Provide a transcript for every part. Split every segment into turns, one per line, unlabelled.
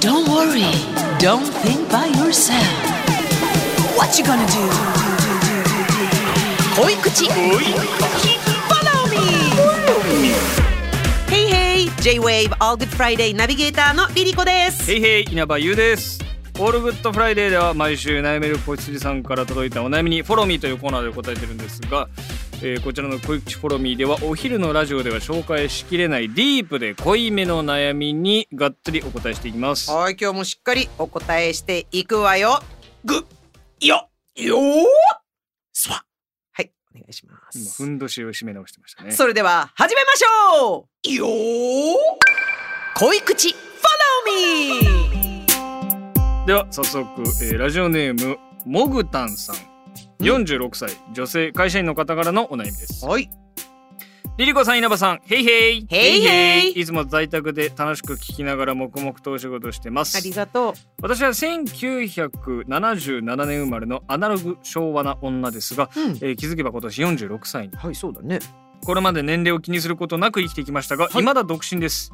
Don't worry. Don't think by yourself. What you gonna do?
濃い口
J-Wave All Good Friday ナビゲーターの LiLiCo です。
ヘイヘイ稲葉友です All Good Friday では毎週悩める子羊さんから届いたお悩みに Follow Me というコーナーで答えてるんですが、えーこちらの濃い口 Follow Me ではお昼のラジオでは紹介しきれないディープで濃いめの悩みにがっつりお答えしていきます
はい、今日もしっかりお答えしていくわよ。
ぐよよスワ
はい、お願いしま
今
す。
ふんどしを締め直してましたね
それでは始めましょう
よ
恋口 Follow me!
では早速、えーラジオネームもぐたんさん46歳女性会社員の方からのお悩みです
はい。
リリコさん稲葉さんヘイヘイ。
ヘイヘイ。
いつも在宅で楽しく聞きながら黙々とお仕事してます。
ありがとう。
私は1977年生まれのアナログ昭和な女ですが、
うん。
えー気づけば今年46歳に。
はい、そうだね。
これまで年齢を気にすることなく生きてきましたが、
はい。
未だ独身です、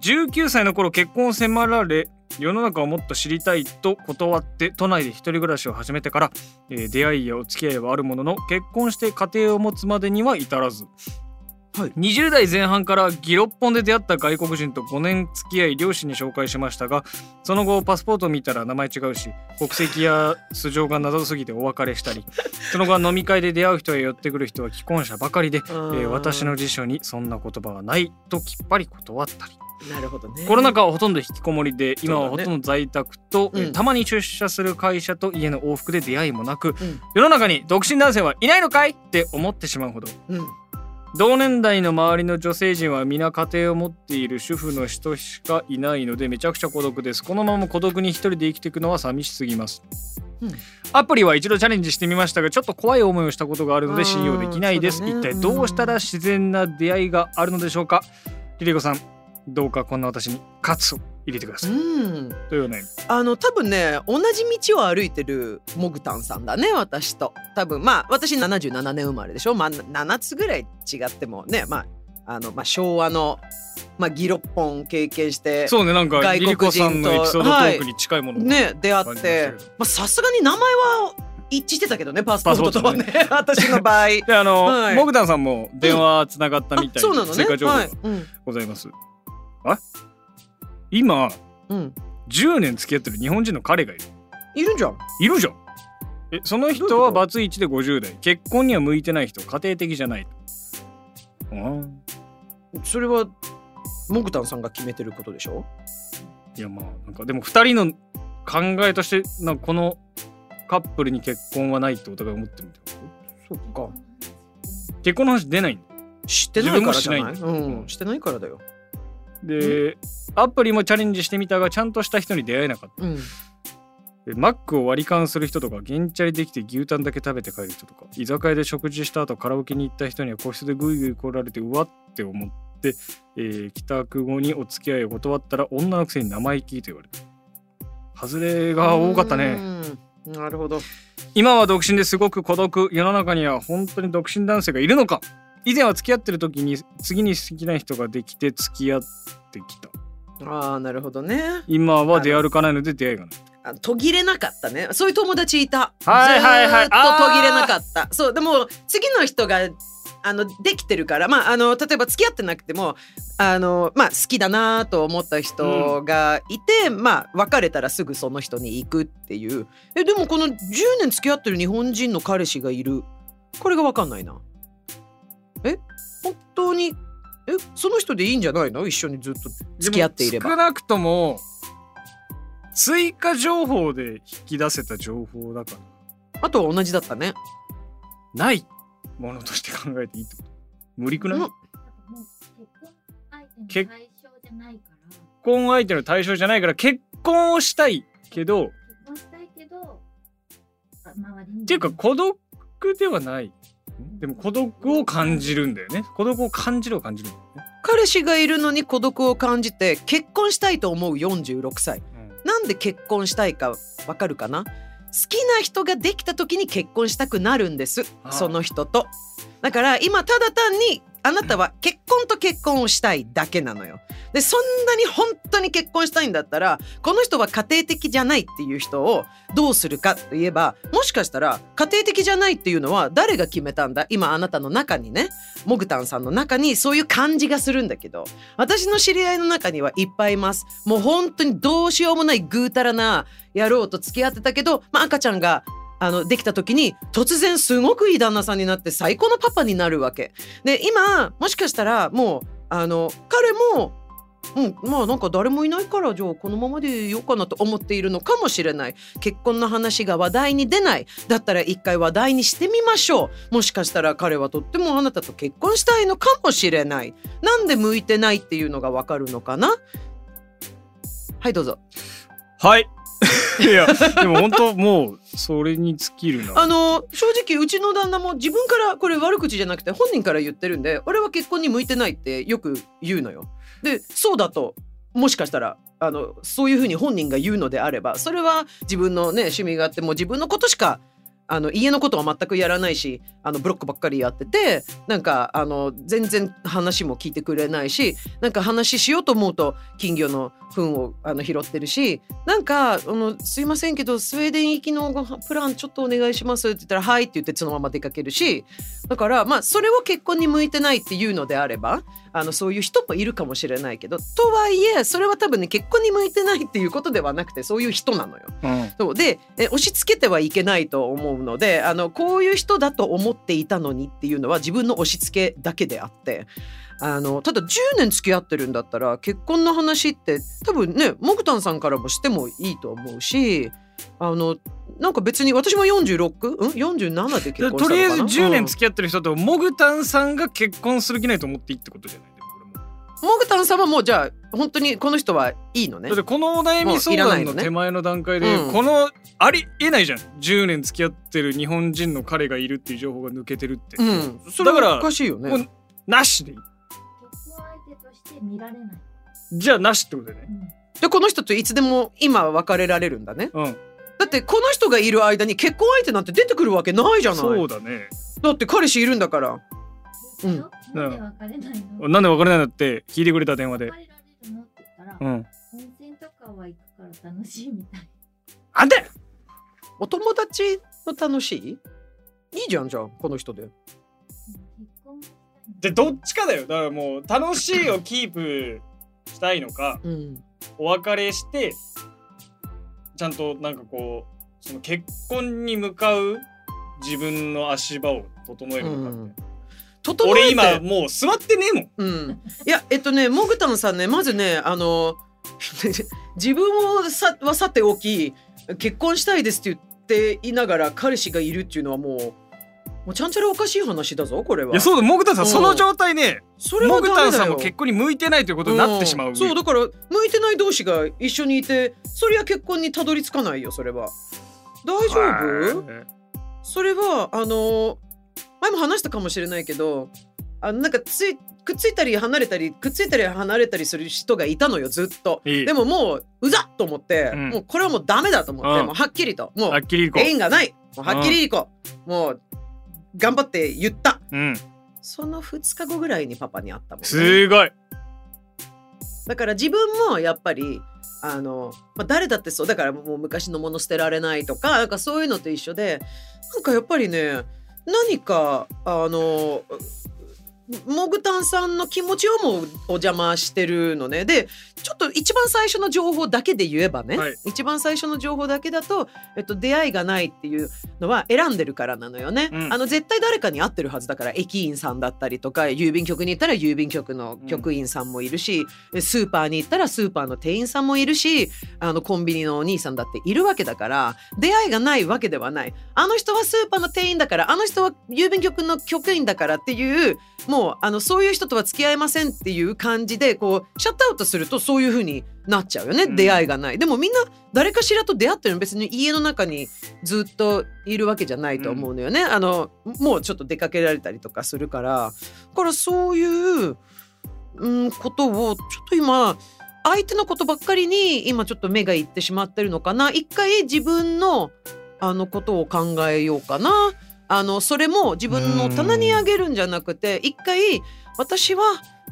19歳の頃結婚を迫られ世の中をもっと知りたいと断って都内で一人暮らしを始めてから、えー出会いやお付き合いはあるものの結婚して家庭を持つまでには至らず、
はい。
20代前半からギロッポンで出会った外国人と5年付き合い両親に紹介しましたがその後パスポートを見たら名前違うし国籍や素性が謎すぎてお別れしたり その後は飲み会で出会う人や寄ってくる人は既婚者ばかりでえー私の辞書にそんな言葉はないときっぱり断ったり。
なるほどね。
コロナ禍はほとんど引きこもりで今はほとんど在宅と、えー
うん
たまに出社する会社と家の往復で出会いもなく、
ん。
世の中に独身男性はいないのかいって思ってしまうほど。
うん。
同年代の周りの女性陣は皆家庭を持っている主婦の人しかいないのでめちゃくちゃ孤独です。このまま孤独に一人で生きていくのは寂しすぎます、
うん。
アプリは一度チャレンジしてみましたがちょっと怖い思いをしたことがあるので信用できないです、
ね。
一体どうしたら自然な出会いがあるのでしょうか？リリコさんどうかこんな私に喝を入れてください、
うん。
というね。
あの多分ね同じ道を歩いてるモグタンさんだね私と。多分まあ私77年生まれでしょ？まあ7つぐらい違ってもねまああのまあ昭和のまあギロッポン経験して
そうねなんか
外
リ
国人と
リコさんのエピソードトークに近いものが
ね出会って。さすがに名前は一致してたけどねパスポートとはね 私の場合。
であの、
はい。
モグタンさんも電話つながったみたい
そうなのね。はい。うん。
ございます、あ？今
うん。
10年付き合ってる日本人の彼がいる。
いるんじゃん。
いるじゃん。えその人はバツイチで50代。結婚には向いてない人。家庭的じゃない。あー
それはモグタンさんが決めてることでしょ？
いやまあなんかでも2人の考えとしてなんかこのカップルに結婚はないってお互い思ってるみたい
そっか。
結婚の話出ないんだ
知ってないからじゃない？うん。してないからだよ
で、アプリもチャレンジしてみたがちゃんとした人に出会えなかった。
うん。
でマックを割り勘する人とか原チャリできて牛タンだけ食べて帰る人とか居酒屋で食事した後カラオケに行った人には個室でグイグイ来られてうわって思って、えー帰宅後にお付き合いを断ったら女のくせに生意気と言われた。外れが多かったね。
うん。なるほど。
今は独身ですごく孤独。世の中には本当に独身男性がいるのか以前は付き合ってる時に次に好きな人ができて付き合ってきた。
ああなるほだね。
今は出歩かないので出会いがない。
あ途切れなかったね。そういう友達いた。
はいはいはい。
ずーっと途切れなかった。そうでも次の人があのできてるからまああの例えば付き合ってなくてもあのまあ好きだなと思った人がいて、まあ別れたらすぐその人に行くっていう。えでもこの10年付き合ってる日本人の彼氏がいる。これが分かんないなえ？本当に？え？その人でいいんじゃないの？一緒にずっと。付き合っていれば
少なくとも追加情報で引き出せた情報だから。
あとは同じだったね。
ないものとして考えていいってこと？無理くない、
うん。
結
結婚相手の対象じゃないから。
婚相手の対象じゃないから結婚をしたいけど
結婚したいけどあ周りに。
っていうか孤独ではないでも孤独を感じるんだよね。孤独を感じるを感じるんだよね、
彼氏がいるのに孤独を感じて結婚したいと思う46歳。
うん。
なんで結婚したいかわかるかな？好きな人ができた時に結婚したくなるんです。その人と。だから今ただ単にあなたは結婚と結婚をしたいだけなのよ。でそんなに本当に結婚したいんだったらこの人は家庭的じゃないっていう人をどうするかといえばもしかしたら家庭的じゃないっていうのは誰が決めたんだ？今あなたの中にね。モグタンさんの中にそういう感じがするんだけど。私の知り合いの中にはいっぱいいます。もう本当にどうしようもないぐうたらな野郎と付き合ってたけど、まあ、赤ちゃんがあのできた時に突然すごくいい旦那さんになって最高のパパになるわけ。で今もしかしたらもうあの彼もうん、まあなんか誰もいないからじゃあこのままでいようかなと思っているのかもしれない。結婚の話が話題に出ない。だったら一回話題にしてみましょう。もしかしたら彼はとってもあなたと結婚したいのかもしれない。なんで向いてないっていうのがわかるのかな？はいどうぞ。
はい。いやでも本当もうそれに尽きるな
あの正直うちの旦那も自分からこれ悪口じゃなくて本人から言ってるんで俺は結婚に向いてないってよく言うのよ。でそうだともしかしたらあのそういうふうに本人が言うのであればそれは自分のね趣味があっても自分のことしかあの家のことは全くやらないしあのブロックばっかりやっててなんかあの全然話も聞いてくれないしなんか話しようと思うと金魚の糞をあの拾ってるしなんかあの「すいませんけどスウェーデン行きのごプランちょっとお願いします」って言ったら「はい」って言ってそのまま出かけるしだからまあそれを結婚に向いてないっていうのであればあのそういう人もいるかもしれないけどとはいえそれは多分ね結婚に向いてないっていうことではなくてそういう人なのよ。
うん
そうでえ押し付けてはいけないと思うのであのこういう人だと思っていたのにっていうのは自分の押し付けだけであってあのただ10年付き合ってるんだったら結婚の話って多分ねモグタンさんからもしてもいいと思うしあのなんか別に私も 46? うん ?47 で結婚したのかな？
とりあえず10年
き
付き合ってる人とモグタンさんが結婚する気ないと思っていいってことじゃない？
モグタンさんはもうじゃあ本当にこの人はいいのね。
だってこのお悩み相談の手前の段階で、
うん。
このありえないじゃん。10年付き合ってる日本人の彼がいるっていう情報が抜けてるって、
うん。それ
だから
はおかしいよね。
なしでいい。
結婚相手として見られない。
じゃあなしってことだよね。
うん。
でこの人といつでも今は別れられるんだね。
うん。
だってこの人がいる間に結婚相手なんて出てくるわけないじゃない。
そうだね。
だって彼氏いるんだから
うん。
なんで別れないの？
なんで別れないのって聞いてくれた電話で。
別れられるの？って言ったら、
うん。
温泉とかは行くから楽しいみたい。
あんで
お友達の楽しい？いいじゃんじゃんこの人で。
結婚
でどっちかだよ。だからもう楽しいをキープしたいのか
うん。
お別れしてちゃんとなんかこうその結婚に向かう自分の足場を整えるのかって、
整えて
俺今もう座ってねえもん。
うん。いやえっとねモグタンさんねまずねあの 自分をさはさておき結婚したいですって言っていながら彼氏がいるっていうのはもうもうちゃんちゃらおかしい話だぞこれは。い
やそうだモグタンさん
うん。
その状態ね
それ
モグタンさんも結婚に向いてないということになってしまう、
ん。そうだから向いてない同士が一緒にいてそりゃ結婚にたどり着かないよそれは。大丈夫？
はい。
それはあの前も話したかもしれないけどあのなんかついくっついたり離れたりくっついたり離れたりする人がいたのよずっと。でももううざっと思って、
うん。
もうこれはもうダメだと思って、
うん。
もうはっきりともう
はっきり
縁がない。もうはっきりいこう、もう頑張って言った。
うん。
その2日後ぐらいにパパに会ったもんね。
すごい。
だから自分もやっぱりあの、まあ、誰だってそうだからもう昔のもの捨てられないとかなんかそういうのと一緒でなんかやっぱりね何かあのモグタンさんの気持ちをもお邪魔してるのね。でちょっと一番最初の情報だけで言えばね、
はい。
一番最初の情報だけだと、えっと、出会いがないっていうのは選んでるからなのよね、
うん。
あの絶対誰かに会ってるはずだから駅員さんだったりとか郵便局に行ったら郵便局の局員さんもいるし、スーパーに行ったらスーパーの店員さんもいるしあのコンビニのお兄さんだっているわけだから出会いがないわけではない。あの人はスーパーの店員だからあの人は郵便局の局員だからっていうももあのそういう人とは付き合えませんっていう感じでこうシャットアウトするとそういう風になっちゃうよね、
うん。
出会いがない。でもみんな誰かしらと出会ってるの。別に家の中にずっといるわけじゃないと思うのよね、あのもうちょっと出かけられたりとかするから。だからそういう、うん、ことをちょっと今相手のことばっかりに今ちょっと目がいってしまってるのかな。一回自分のあのことを考えようかなあのそれも自分の棚にあげるんじゃなくて一回私は、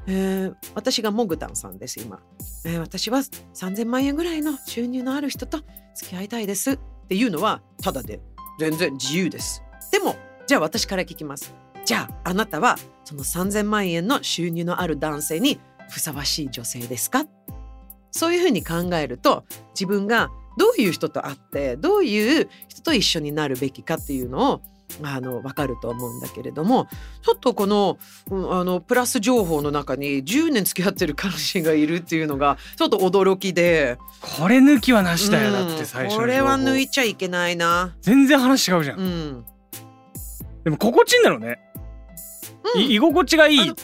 えー私がモグタンさんです今、えー私は3,000万円ぐらいの収入のある人と付き合いたいです。っていうのはただで。全然自由です。でもじゃあ私から聞きます。じゃああなたはその3,000万円の収入のある男性にふさわしい女性ですか？そういうふうに考えると自分がどういう人と会ってどういう人と一緒になるべきかっていうのをあの分かると思うんだけれどもちょっとこの,、うんあのプラス情報の中に10年付き合ってる彼氏がいるっていうのがちょっと驚きで。
これ抜きはなしだよ、だって
うん
最初の
これは抜いちゃいけないな。
全然話違うじゃん、
うん、
でも心地いいんだろうね、
うん。
い居心地がいい
なんか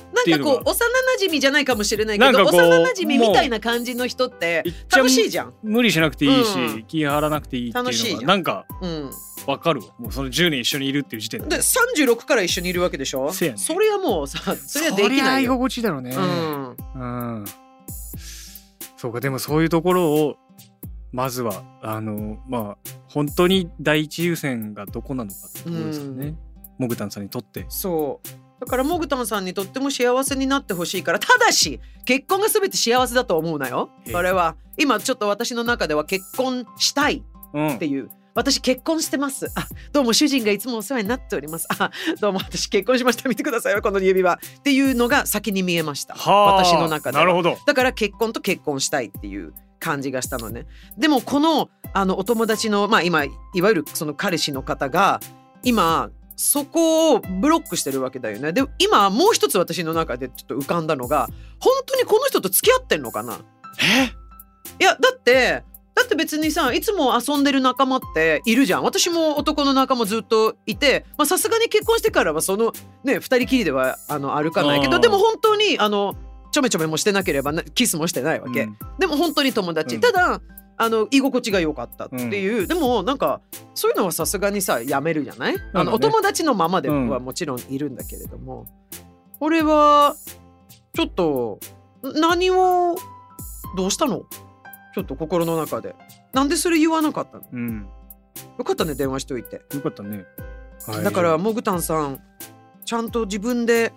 こう幼馴染じゃないかもしれないけど幼馴染みたいな感じの人って楽しいじゃん。
無理しなくていいし、
うん。
気張らなくていいっていうのがなんか
うん、
わかるわ。もうその10年一緒にいるっていう時点で。
で36から一緒にいるわけでしょ？
せやね
それはもうさそれはできないよ。
心地だろうね。
うん。
うん。そうかでもそういうところをまずはあのまあ本当に第一優先がどこなのかってところですよね、モグタンさんにとって。
そうだからモグタンさんにとっても幸せになってほしいからただし結婚が全て幸せだと思うなよ。
ええ。
それは今ちょっと私の中では結婚したい
うん。
っていう。私結婚してます。あどうも主人がいつもお世話になっております。あどうも私結婚しました。見てくださいよこの指輪。っていうのが先に見えました。
はあ
私の中では。
なるほど。
だから結婚と結婚したいっていう感じがしたのね。でもこのあのお友達のまあ今いわゆるその彼氏の方が今そこをブロックしてるわけだよね。で今もう一つ私の中でちょっと浮かんだのが本当にこの人と付き合ってんのかな？
え？
いやだってだって別にさいつも遊んでる仲間っているじゃん。私も男の仲間ずっといてまあさすがに結婚してからはそのね二人きりではあの歩かないけどでも本当にあのちょめちょめもしてなければなキスもしてないわけ、
うん。
でも本当に友達、
うん。
ただあの居心地が良かったっていう、でもなんかそういうのはさすがにさやめるじゃない、あのお友達のままでは
うん
もちろんいるんだけれども、俺はちょっと何をどうしたの？ちょっと心の中で。なんでそれ言わなかったの？
うん。
よかったね電話しといて、
よかったね、はい。
だからモグタンさんちゃんと自分で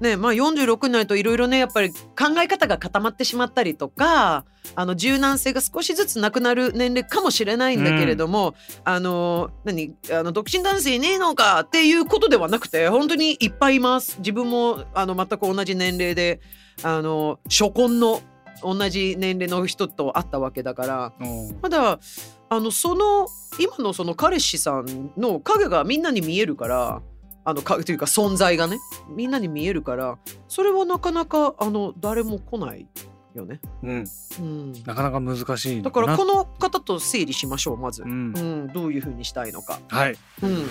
ねまあ46になるといろいろねやっぱり考え方が固まってしまったりとかあの柔軟性が少しずつなくなる年齢かもしれないんだけれども、あの何あの独身男性いねえのかっていうことではなくて本当にいっぱいいます。自分もあの全く同じ年齢であの初婚の同じ年齢の人と会ったわけだから。
うん。
まだあのその今のその彼氏さんの影がみんなに見えるからあのかというか存在がねみんなに見えるからそれはなかなかあの誰も来ないよね。
うん、
うん、
なかなか難しい
だからこ
の
の方と整理しましょうまず、
う
うんん、どういうふうにしたいのか。
はい。
うん。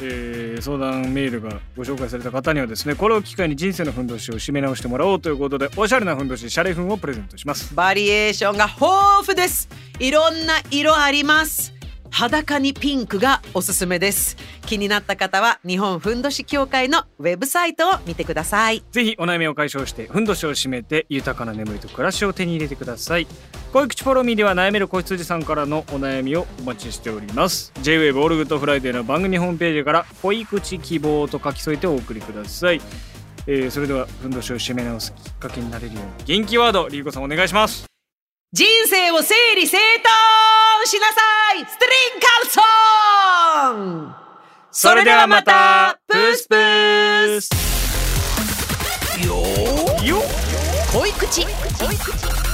えー相談メールがご紹介された方にはですねこれを機会に人生のふんどしを締め直してもらおうということでおしゃれなふんどしシャレふんをプレゼントします。
バリエーションが豊富です。いろんな色あります裸にピンクがおすすめです。気になった方は日本ふんどし協会のウェブサイトを見てください。
ぜひお悩みを解消してふんどしを締めて豊かな眠りと暮らしを手に入れてください。濃い口 Follow Me では悩める子羊さんからのお悩みをお待ちしております。J-WAVE All Good Friday の番組ホームページから濃い口希望と書き添えてお送りください、えーそれではふんどしを締め直すきっかけになれるように元気ワード LiLiCo さんお願いします。
人生を整理整頓しなさいストリングカルソン。
それではまた。プースプース。
よー。
よ
恋口。恋口